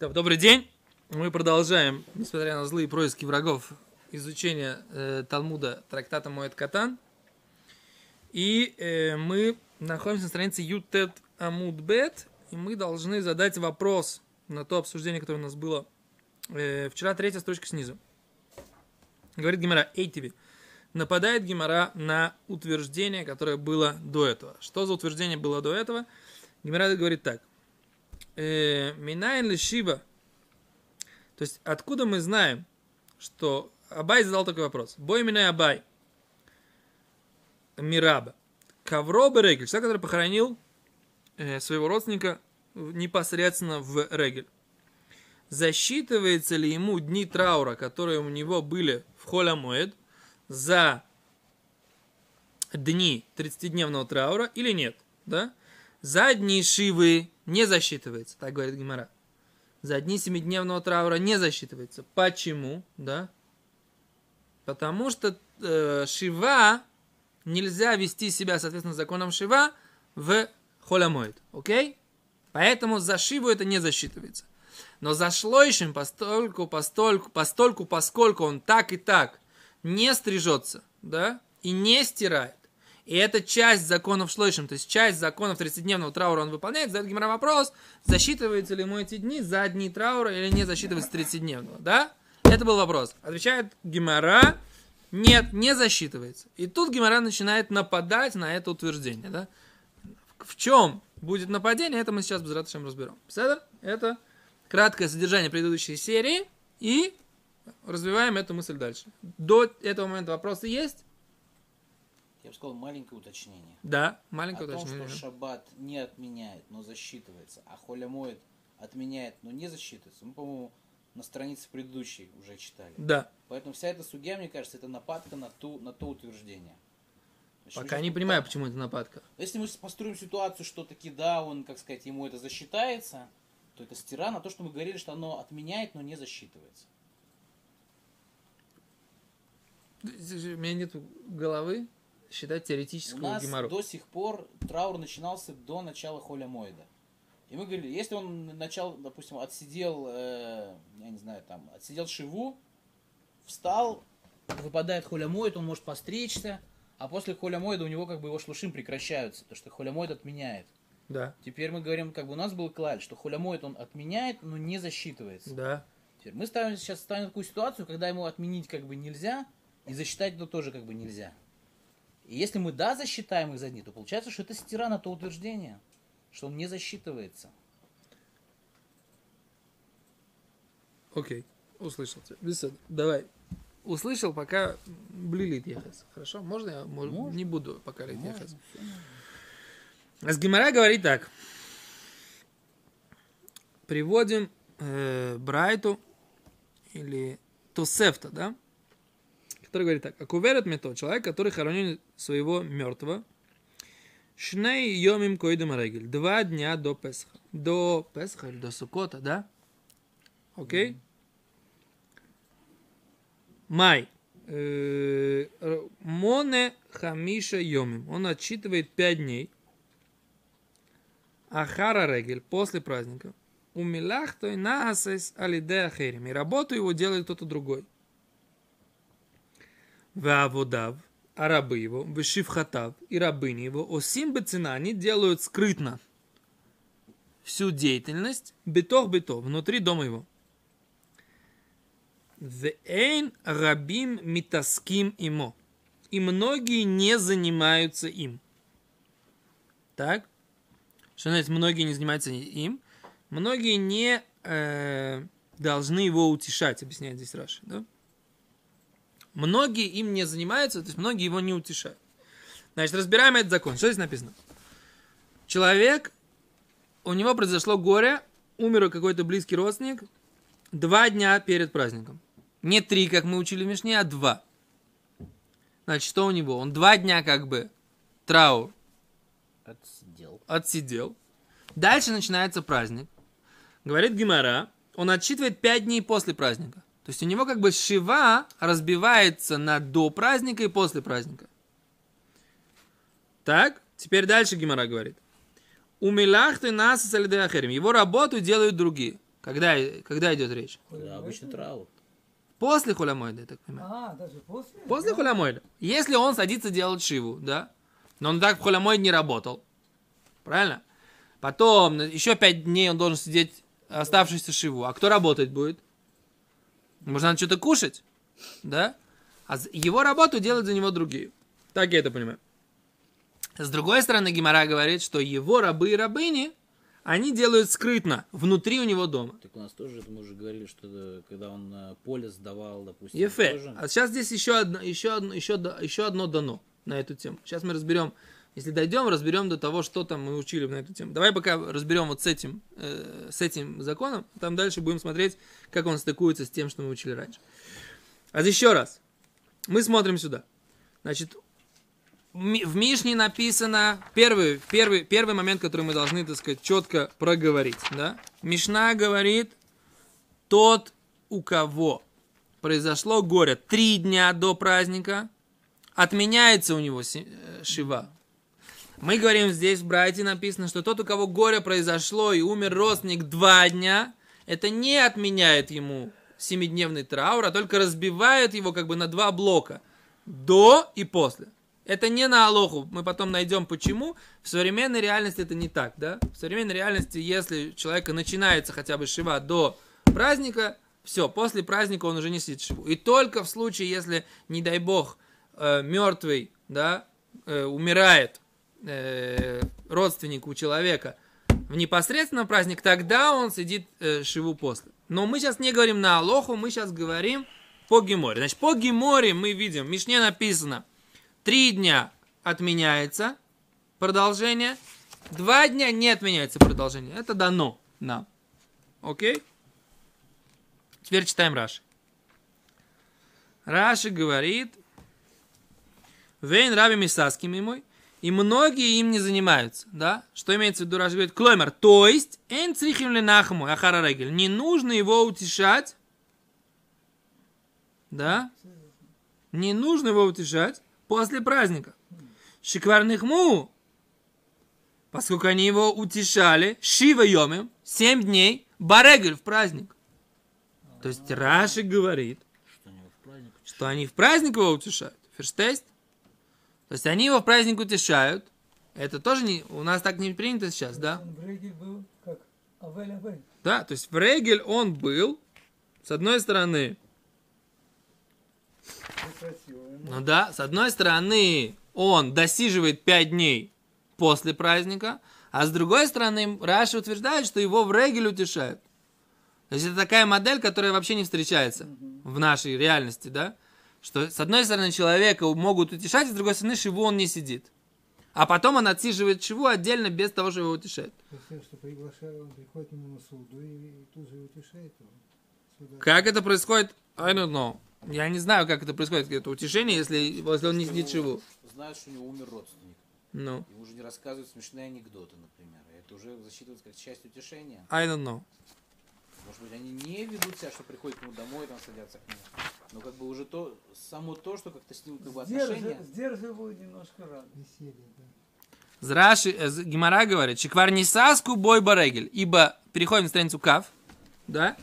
Добрый день. Мы продолжаем, несмотря на злые происки врагов, изучение э, Талмуда трактата Моэт Катан. И э, мы находимся на странице Ютет Амуд Бет, и мы должны задать вопрос на то обсуждение, которое у нас было э, вчера, третья строчка снизу. Говорит Гимара, эй тебе, нападает Гимара на утверждение, которое было до этого. Что за утверждение было до этого? Гимара говорит так. «Э, Минайн ли Шива? То есть, откуда мы знаем, что Абай задал такой вопрос. Бой меня Абай. Мираба. Кавро Регель. Человек, который похоронил э, своего родственника непосредственно в Регель. Засчитывается ли ему дни траура, которые у него были в Холямоэд, за дни 30-дневного траура или нет? Да? За дни Шивы не засчитывается, так говорит Гимара. За дни семидневного траура не засчитывается. Почему? Да? Потому что э, Шива нельзя вести себя, соответственно, законом Шива в Холямоид. Окей? Поэтому за Шиву это не засчитывается. Но за Шлойшим, постольку, постольку, постольку, поскольку он так и так не стрижется, да, и не стирает, и это часть законов шлойшим, то есть часть законов 30-дневного траура он выполняет, задает Гимара вопрос, засчитываются ли ему эти дни за дни траура или не засчитывается 30-дневного, да? Это был вопрос. Отвечает Гимара, нет, не засчитывается. И тут Гимара начинает нападать на это утверждение, да? В чем будет нападение, это мы сейчас без ратышем разберем. Седер? Это краткое содержание предыдущей серии и развиваем эту мысль дальше. До этого момента вопросы есть? Я бы сказал, маленькое уточнение. Да, маленькое О уточнение. том, что шаббат не отменяет, но засчитывается, а холямоид отменяет, но не засчитывается, мы, по-моему, на странице предыдущей уже читали. Да. Поэтому вся эта судья, мне кажется, это нападка на, ту, на то утверждение. Значит, Пока не понимаю, почему это нападка. Если мы построим ситуацию, что таки да, он, как сказать, ему это засчитается, то это стира на то, что мы говорили, что оно отменяет, но не засчитывается. У меня нет головы считать У теоретическую нас геморрой. до сих пор траур начинался до начала холя Моида. И мы говорили, если он начал, допустим, отсидел, э, я не знаю, там, отсидел шиву, встал, выпадает холя Моид, он может постричься, а после холя Моида у него как бы его шлушим прекращаются, потому что холя Моид отменяет. Да, Теперь мы говорим, как бы у нас был клаль, что холя Моид он отменяет, но не засчитывается. да. Теперь мы ставим сейчас ставим такую ситуацию, когда ему отменить как бы нельзя, и засчитать это тоже как бы нельзя. И если мы да засчитаем их за дни, то получается, что это стира на то утверждение, что он не засчитывается. Окей, услышал тебя. Давай. Услышал, пока блилит ехас. Хорошо? Можно я мож- Можно. не буду пока лить Можно, ехас? всё можно. А с Гимара говорит так. Приводим э, Брайту или Тосефта, да? Который говорит так. Акуверет мето, человек, который хоронил своего мертвого, Шней йомим койдем регель. Два дня до Песха. До Песха или до Сукота, да? Окей? Май. Э, Моне хамиша йомим. Он отсчитывает пять дней. Ахара регель. После праздника. У милахтой наасес алидея херим. И работу его делает кто-то другой. Вааводав, а рабы его, вышивхатав и рабыни его, осим бецина, они делают скрытно всю деятельность, битох битов, внутри дома его. Вейн рабим митаским имо. И многие не занимаются им. Так? Что значит, многие не занимаются им? Многие не э, должны его утешать, объясняет здесь Раши. Да? Многие им не занимаются, то есть многие его не утешают. Значит, разбираем этот закон. Что здесь написано? Человек, у него произошло горе, умер какой-то близкий родственник два дня перед праздником. Не три, как мы учили в Мишне, а два. Значит, что у него? Он два дня как бы траур Отсидел. отсидел. Дальше начинается праздник. Говорит Гимара, он отсчитывает 5 дней после праздника. То есть у него как бы шива разбивается на до праздника и после праздника. Так, теперь дальше Гимара говорит. У Милахты нас Его работу делают другие. Когда, когда идет речь? Когда обычно траур. После хулямойда, я так понимаю. А, даже после? После Да. хулямойда. Если он садится делать шиву, да, но он так в хулямойд не работал, правильно? Потом еще пять дней он должен сидеть оставшуюся шиву. А кто работать будет? Может, надо что-то кушать, да? А его работу делают за него другие. Так я это понимаю. С другой стороны, Гимара говорит, что его рабы и рабыни, они делают скрытно, внутри у него дома. Так у нас тоже, это мы уже говорили, что это, когда он э, поле сдавал, допустим, Ефе. тоже. А сейчас здесь еще одно, еще одно, еще, еще одно дано на эту тему. Сейчас мы разберем, если дойдем, разберем до того, что там мы учили на эту тему. Давай пока разберем вот с этим, э, с этим законом, там дальше будем смотреть, как он стыкуется с тем, что мы учили раньше. А еще раз, мы смотрим сюда. Значит, в Ми- в Мишне написано первый, первый, первый момент, который мы должны, так сказать, четко проговорить. Да? Мишна говорит, тот, у кого произошло горе три дня до праздника, отменяется у него э, шива. Мы говорим здесь в Брайте написано, что тот, у кого горе произошло и умер родственник два дня, это не отменяет ему семидневный траур, а только разбивает его как бы на два блока. До и после. Это не на Алоху. Мы потом найдем почему. В современной реальности это не так, да? В современной реальности, если у человека начинается хотя бы шива до праздника, все, после праздника он уже не сидит шиву. И только в случае, если, не дай бог, э, мертвый, да, э, умирает э, родственник у человека в непосредственном праздник, тогда он сидит э, шиву после. Но мы сейчас не говорим на Алоху, мы сейчас говорим по Геморе. Значит, по Геморе мы видим, в Мишне написано, три дня отменяется продолжение, два дня не отменяется продолжение. Это дано нам. Окей? Теперь читаем Раши. Раши говорит, Вейн раби Мисаски мой, и многие им не занимаются, да? Что имеется в виду, Раши говорит, клоймер, то есть, эн црихим ли нахму, ахара регель, не нужно его утешать, да? Не нужно его утешать после праздника. Шикварных му, поскольку они его утешали, шива йомим, семь дней, барегель в праздник. То есть Раши говорит, Что они в праздник что они в праздник его утешают. Ферштест. То есть они его в праздник утешают. Это тоже не, у нас так не принято сейчас, да? Рейгель был как Авель Авель. Да, то есть в Регель он был, с одной стороны, Красиво. ну да, с одной стороны он досиживает 5 дней после праздника, а с другой стороны Раша утверждает, что его в Регель утешают. То есть это такая модель, которая вообще не встречается в нашей реальности, да? Что с одной стороны человека могут утешать, а с другой стороны шиву он не сидит. А потом он отсиживает шиву отдельно без того, что его утешает. Все, что приглашаю, он приходит к нему на суду и, тут же утешает его. Сюда. Как это происходит? I don't know. Я не знаю, как это происходит, это утешение, если, если он не сидит шиву. Знают, что у него умер родственник. Ну, Ему уже не рассказывают смешные анекдоты, например. И Это уже засчитывается как часть утешения. I don't know. Может быть, они не ведут себя, что приходят к нему домой, там садятся к нему. Но как бы уже то, само то, что как-то с ним как бы отношения. Сдержи- Сдерживаю немножко радость. Веселье, да. Зраши, э, Гимара говорит, Шиквар не саску бой барегель. Ибо, переходим на страницу Кав, да?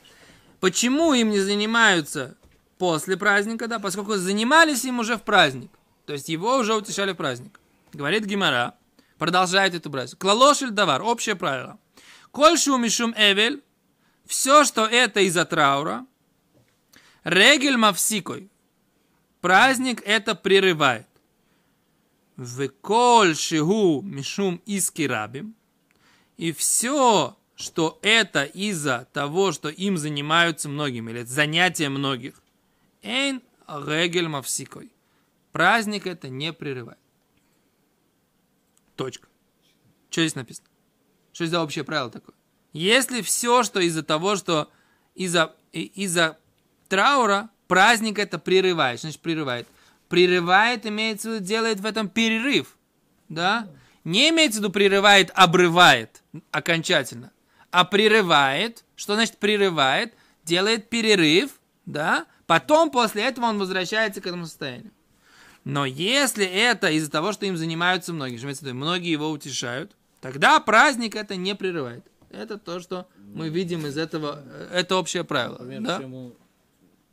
Почему им не занимаются после праздника, да? Поскольку занимались им уже в праздник. То есть его уже утешали в праздник. Говорит Гимара, продолжает эту бразу. Клалошель давар, общее правило. Кольшу мишум эвель, все, что это из-за траура, регель мавсикой, праздник это прерывает. Веколь шигу мишум иски рабим. И все, что это из-за того, что им занимаются многими, или это занятие многих, эйн регель мавсикой. Праздник это не прерывает. Точка. Что здесь написано? Что за общее правило такое? Если все, что из-за того, что из-за и- из-за траура праздник это прерывает, значит прерывает. Прерывает, имеется в виду, делает в этом перерыв. Да? Не имеется в виду прерывает, обрывает окончательно. А прерывает, что значит прерывает? Делает перерыв, да? Потом после этого он возвращается к этому состоянию. Но если это из-за того, что им занимаются многие, многие его утешают, тогда праздник это не прерывает. Это то, что мы видим из этого, э, это общее правило. Например, да? что ему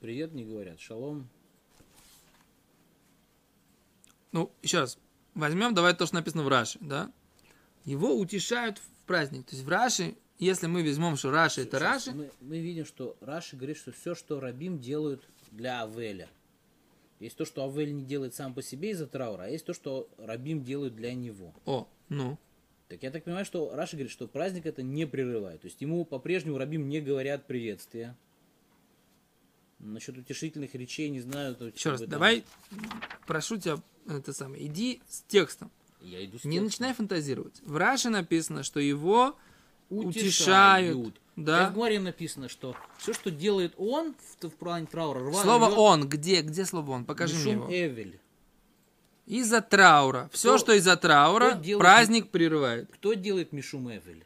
привет не говорят, шалом. Ну, еще раз, возьмем, давай то, что написано в Раши, да? Его утешают в праздник. То есть в Раши, если мы возьмем, что Раши это Раши, Мы, мы видим, что Раши говорит, что все, что Рабим делают для Авеля. Есть то, что Авель не делает сам по себе из-за траура, а есть то, что Рабим делают для него. о, ну, Так я так понимаю, что Раши говорит, что праздник это не прерывает. То есть ему по-прежнему Рабим не говорят приветствия. Насчет утешительных речей не знаю. то, еще раз, там, давай, прошу тебя, это самое, иди с текстом. Я иду с Не текстом. начинай фантазировать. В Раши написано, что его утешают. Да. В. Гмаре написано, что все, что делает он в, в плане траура, рва, Слово рвет он, где, где слово он? Покажи мне Мишум его. Эвель. Из-за траура. Все, Кто- что из-за траура, делает- праздник прерывает. Кто делает Мишум Эвель?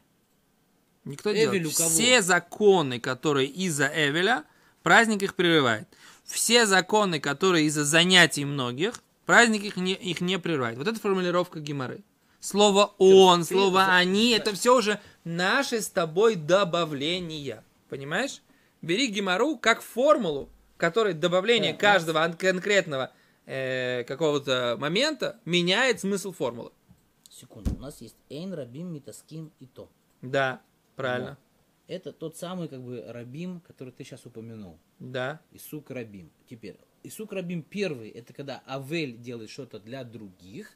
Никто Эвель делает. Все законы, которые из-за Эвеля, праздник их прерывает. Все законы, которые из-за занятий многих, праздник их не, их не прерывает. Вот это формулировка Гимары. Слово «он», ты слово за- «они» — это все уже наши с тобой добавления. Понимаешь? Бери Гимару как формулу, которой добавление Да, каждого ан- конкретного э, какого-то момента меняет смысл формулы. Секунду, у нас есть Эйн, Рабим, Митаским и то. Да, правильно. Это тот самый как бы Рабим, который ты сейчас упомянул. Да. Исук Рабим. Теперь, Исук Рабим первый, это когда Авель делает что-то для других.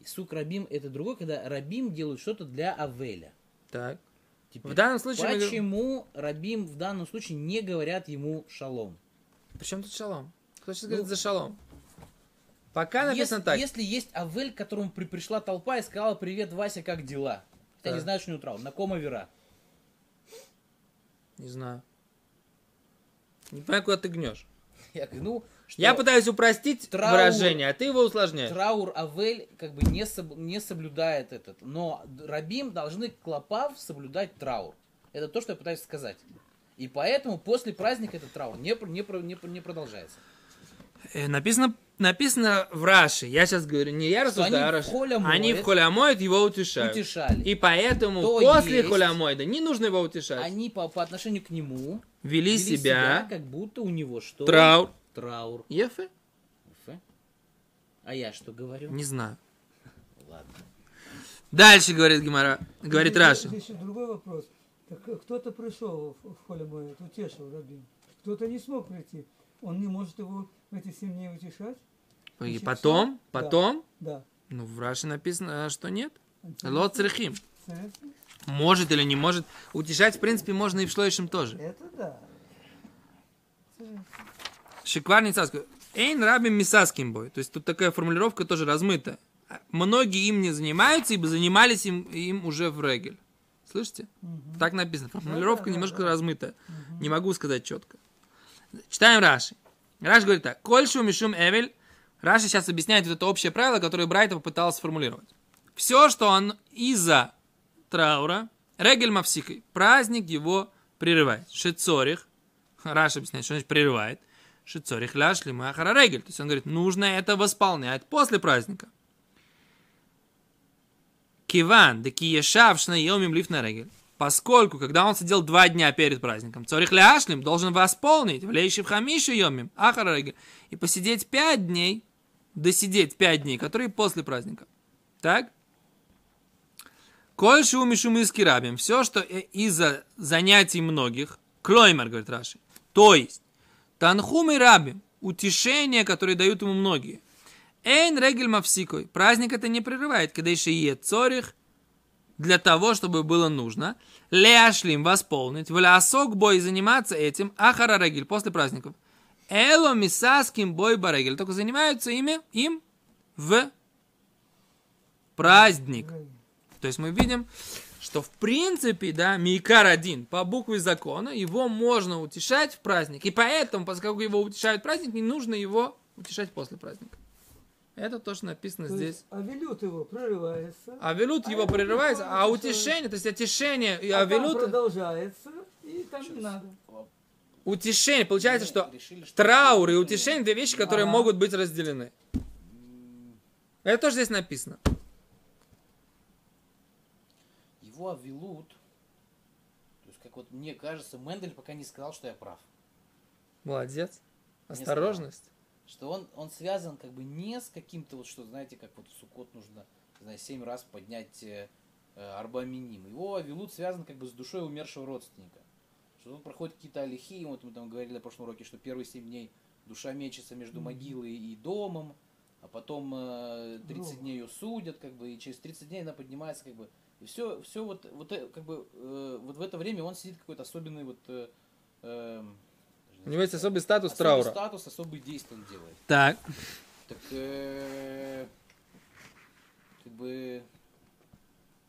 Исук Рабим это другой, когда Рабим делает что-то для Авеля. Так. Теперь, В данном случае мы почему Рабим в данном случае не говорят ему шалом? Причем тут шалом? Кто сейчас Ну, говорит за шалом? Пока написано если, так. если есть Авель, к которому при- пришла толпа и сказала, привет, Вася, как дела? Хотя Да. не знаю, что у него траур. На кома вера. Не знаю. Не понимаю, куда ты гнешь. Я говорю, ну, что Я пытаюсь упростить Траур- выражение, а ты его усложняешь. траур Авель как бы не, соб- не соблюдает этот. Но Рабим должны клопав соблюдать траур. Это то, что я пытаюсь сказать. И поэтому после праздника этот траур не, не, не, не продолжается. Э, написано, написано в Раши. Я сейчас говорю, не я рассуждаю, а Раши. Они в омоют, его утешают. Утешали. И поэтому То после есть- холя омойда не нужно его утешать. Они по, по отношению к нему Вели, вели себя, как будто у него что? траур. Траур. Ефе? Ф. А я что говорю? Не знаю. Ладно. Дальше говорит Гимара, говорит Здесь- Раши. Здесь еще другой вопрос. Так э, кто-то пришел в, мое, утешил Рабин. Кто-то не смог прийти. Он не может его в эти семь дней утешать? И Значит, потом, всё? Да. потом, Да. ну в Раши написано, что нет. Лот. Интересно. Может или не может. Утешать, в принципе, можно и в шлоишем тоже. Это да. Шиквар Ницаскую. Эйн рабим мисаским бой. То есть тут такая формулировка тоже размытая. Многие им не занимаются, ибо занимались им, им уже в регель. Слышите? Мгм. Так написано. Формулировка Да, да, немножко да. размытая. Не могу сказать четко. Читаем Раши. Раши говорит так. Кольшу мишум эвель. Раши сейчас объясняет вот это общее правило, которое Брайта попытался сформулировать. Все, что он из-за траура, регель мавсикой, праздник его прерывает. Шицорих. Раши объясняет, что значит прерывает. Шицорих ляшли махара регель. То есть он говорит, нужно это восполнять после праздника. Киван, да киешав шнаемим лиф на регель. Поскольку, когда он сидел два дня перед праздником, цорих ляшлим должен восполнить, влеющий в хамишу йомим, ахара регель, и посидеть пять дней, досидеть пять дней, которые после праздника. Так? Кольше умишум из кирабим. Все, что э- из-за занятий многих, клоймер, говорит Раши. То есть, танхум и рабим, утешение, которое дают ему многие. Эйн регель мавсикой. Праздник это не прерывает, когда еще е цорих, для того, чтобы было нужно. Ляшлим восполнить, влясок бой заниматься этим, ахара регель после праздников. Эло мисаским бой барегель. Только занимаются ими, им в праздник. То есть мы видим, что в принципе, да, Мейкар один, по букве закона, его можно утешать в праздник. И поэтому, поскольку его утешают в праздник, не нужно его утешать после праздника. Это то, что написано То здесь. есть авилют его прерывается. А велют А его это прерывается, а утешение. то есть утешение и а продолжается, и там не надо. утешение, получается, что Решили, что траур и утешение две вещи, которые Ага. могут быть разделены. Это тоже здесь написано. Его авилут, как вот мне кажется, Мендель пока не сказал, что я прав. Молодец. Осторожность. Что он, он связан как бы не с каким-то вот, что, знаете, как вот в Суккот нужно, не знаю, семь раз поднять э, э, Арбаминим. Его Авилут связан как бы с душой умершего родственника. Что тут проходят какие-то алихи, вот мы там говорили на прошлом уроке, что первые семь дней душа мечется между могилой и домом, а потом э, 30 Гроб. дней ее судят, как бы, и через 30 дней она поднимается, как бы. И все, все вот, вот, э, как бы, э, вот в это время он сидит какой-то особенный вот... э, эм, У него есть особый статус особый траура. статус, особые действия он делает. Так. Так, э, как бы,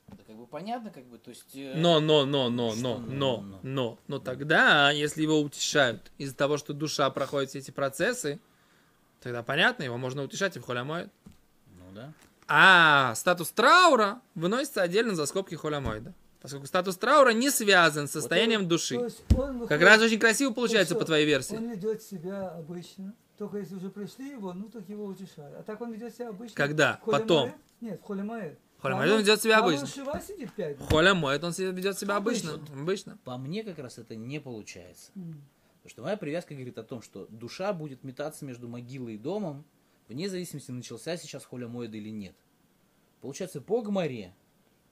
да как бы понятно, как бы, то есть... э, Но, но, но, но, Что но, но, но, но? но, но тогда, если его утешают из-за того, что душа проходит все эти процессы, тогда понятно, его можно утешать и в холямоид. Ну да. А статус траура выносится отдельно за скобки холямоида. Поскольку статус траура не связан с состоянием То души. есть он Как выходит- раз очень красиво получается всё, по твоей версии. Он ведет себя обычно. Только если уже пришли его, ну так его утешают. А так он ведет себя обычно. Когда? Потом? Маэ? Нет, в холе Там Маэ он ведет себя там обычно. Дней. Холямоид, он себя ведет себя обычно. Обычно. Обычно. По мне как раз это не получается. М. Потому что моя привязка говорит о том, что душа будет метаться между могилой и домом, вне зависимости, начался сейчас холя моеда или нет. Получается, по гмаре,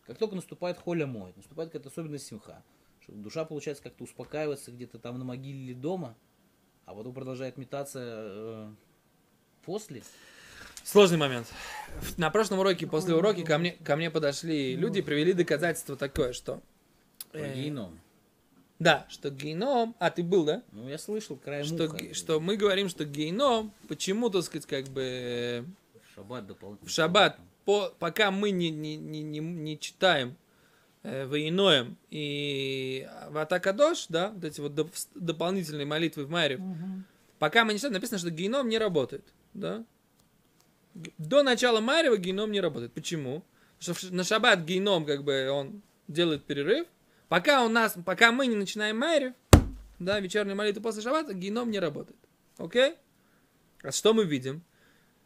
как только наступает холя моед, наступает какая-то особенность симха, что душа, получается, как-то успокаивается где-то там на могиле или дома, а потом продолжает метаться э, после. Сложный момент. На прошлом уроке, после уроки, ко мне, ко мне подошли люди и привели доказательство такое, что... Про э, геном. Да, что геном... А, ты был, да? Ну, я слышал краем Что, уха. что мы говорим, что геном, почему, так сказать, как бы э, В шаббат дополнительно. в шаббат, по, пока мы не, не, не, не, не читаем э, воиноем и в Атакадош, да, вот эти вот доп- дополнительные молитвы в Майре, Мгм. пока мы не читаем, написано, что геном не работает, да. До начала Марева геном не работает. Почему? Потому что на шаббат геном, как бы, он делает перерыв. Пока у нас, пока мы не начинаем Майрев, да, вечернюю молитву после шаббата, геном не работает. Окей? А что мы видим?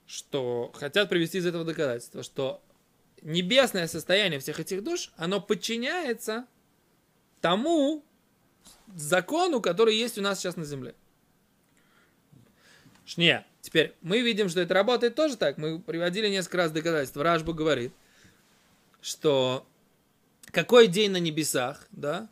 Что хотят привести из этого доказательства, что небесное состояние всех этих душ, оно подчиняется тому закону, который есть у нас сейчас на земле. Не, теперь мы видим, что это работает тоже так. Мы приводили несколько раз доказательства. Рашба говорит, что какой день на небесах, да,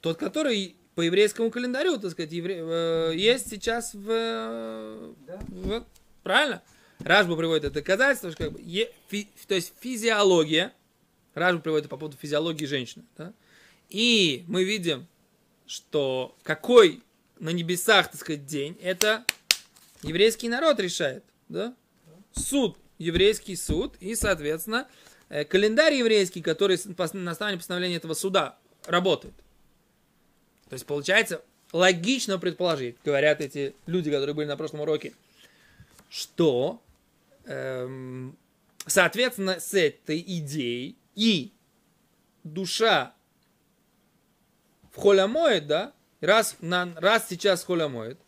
тот, который по еврейскому календарю, так сказать, евре- э, есть сейчас в, э, Да? вот, правильно? Рашба приводит это доказательство, что как бы, е- фи- то есть физиология, Рашба приводит по поводу физиологии женщины, да? и мы видим, что какой на небесах, так сказать, день, это еврейский народ решает, да? Суд, еврейский суд, и, соответственно, э, календарь еврейский, который на основании постановления этого суда работает. То есть, получается, логично предположить, говорят эти люди, которые были на прошлом уроке, что, эм, соответственно, с этой идеей и душа в холямоид, да, раз, на, раз сейчас холямоид,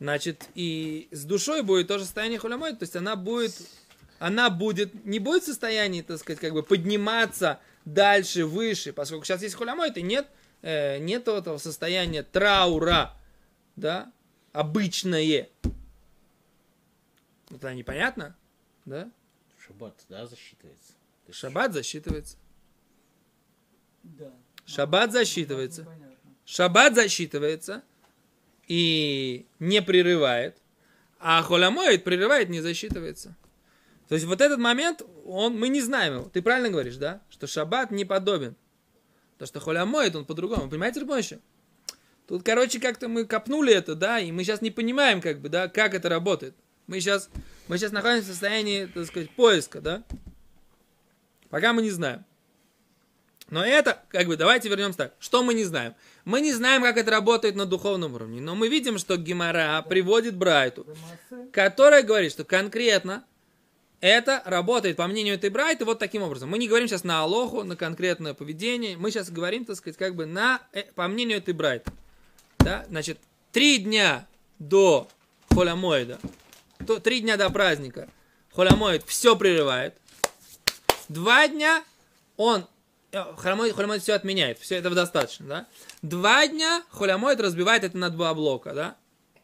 значит, и с душой будет тоже состояние холямоид, то есть она будет, она будет, не будет в состоянии, так сказать, как бы подниматься дальше, выше, поскольку сейчас есть холямоид, и нет, э, нет этого состояния траура, да, обычное. Это непонятно, да? Шаббат, да, засчитывается. Есть Шаббат засчитывается. Да. Шаббат засчитывается. Понятно. Шаббат засчитывается и не прерывает, а холямоид прерывает, не засчитывается. То есть вот этот момент, он, мы не знаем его. Ты правильно говоришь, да? Что шаббат не подобен. То, что холямоид, он по-другому. Понимаете, Рабоныч? Тут, короче, как-то мы копнули это, да, и мы сейчас не понимаем, как бы, да, как это работает. Мы сейчас, мы сейчас находимся в состоянии, так сказать, поиска, да? Пока мы не знаем. Но это, как бы, давайте вернемся так. Что мы не знаем? Мы не знаем, как это работает на духовном уровне. Но мы видим, что Гимара приводит Брайту, которая говорит, что конкретно это работает, по мнению этой Брайты, вот таким образом. Мы не говорим сейчас на Алоху, на конкретное поведение. Мы сейчас говорим, так сказать, как бы на, э, по мнению этой Брайты. Да? Значит, три дня до Холямоида, три дня до праздника Холямоид все прерывает. Два дня он Холямоид, холямоид все отменяет, все этого достаточно, да? Два дня холямоид разбивает это на два блока, да?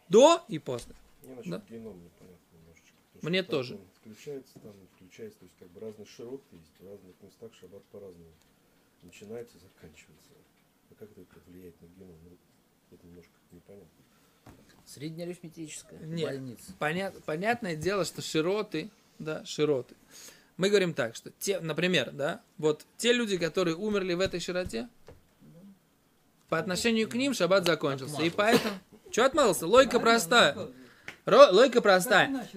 До и после. Мне Да. геном непонятно немножечко. потому Мне тоже. он Включается там, включается, то есть как бы разный широт есть, в разных местах шаббат по-разному. Начинается заканчивается. А как это влияет на геном? Ну, это немножко непонятно. Среднеарифметическая Нет. больница. Понят, понятное дело, что широты, да, широты. Мы говорим так, что те, например, да, вот те люди, которые умерли в этой широте, по отношению к ним шаббат закончился. И поэтому... Что отмазался? Логика простая. Ро- логика простая.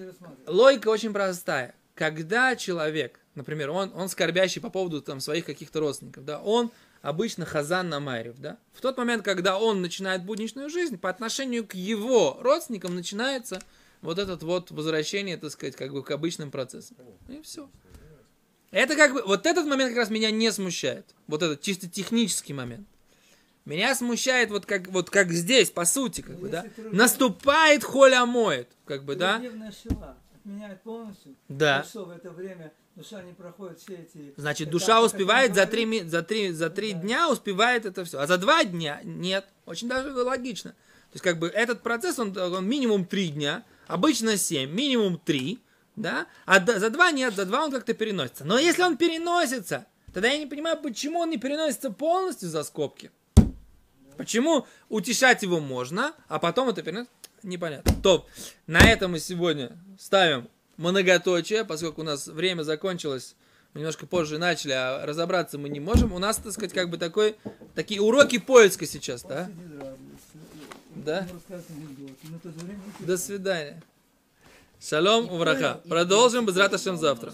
Логика очень простая. Когда человек, например, он, он скорбящий по поводу там, своих каких-то родственников, да, он обычно хазан на Майрев, да, в тот момент, когда он начинает будничную жизнь, по отношению к его родственникам начинается вот этот вот возвращение, так сказать, как бы к обычным процессам. И все. Это как бы, вот этот момент как раз меня не смущает. Вот этот чисто технический момент. Меня смущает вот как, вот как здесь, по сути, как бы, да. Если трудно- Наступает холя моет, как бы, да. Отменяет полностью. Да. И что в это время душа не проходит все эти... Значит, душа успевает за три, за три, за три Да. дня успевает это все. А за два дня нет. Очень даже логично. То есть, как бы этот процесс, он, он минимум три дня, обычно семь, минимум три, да, а за два нет, за два он как-то переносится. Но если он переносится, тогда я не понимаю, почему он не переносится полностью за скобки. Почему утешать его можно, а потом это переносится? Непонятно. Топ. На этом мы сегодня ставим многоточие, поскольку у нас время закончилось, мы немножко позже начали, а разобраться мы не можем. У нас, так сказать, как бы такой, такие уроки поиска сейчас, да? Да? Же время До свидания. Шалом, увраха. Продолжим без завтра.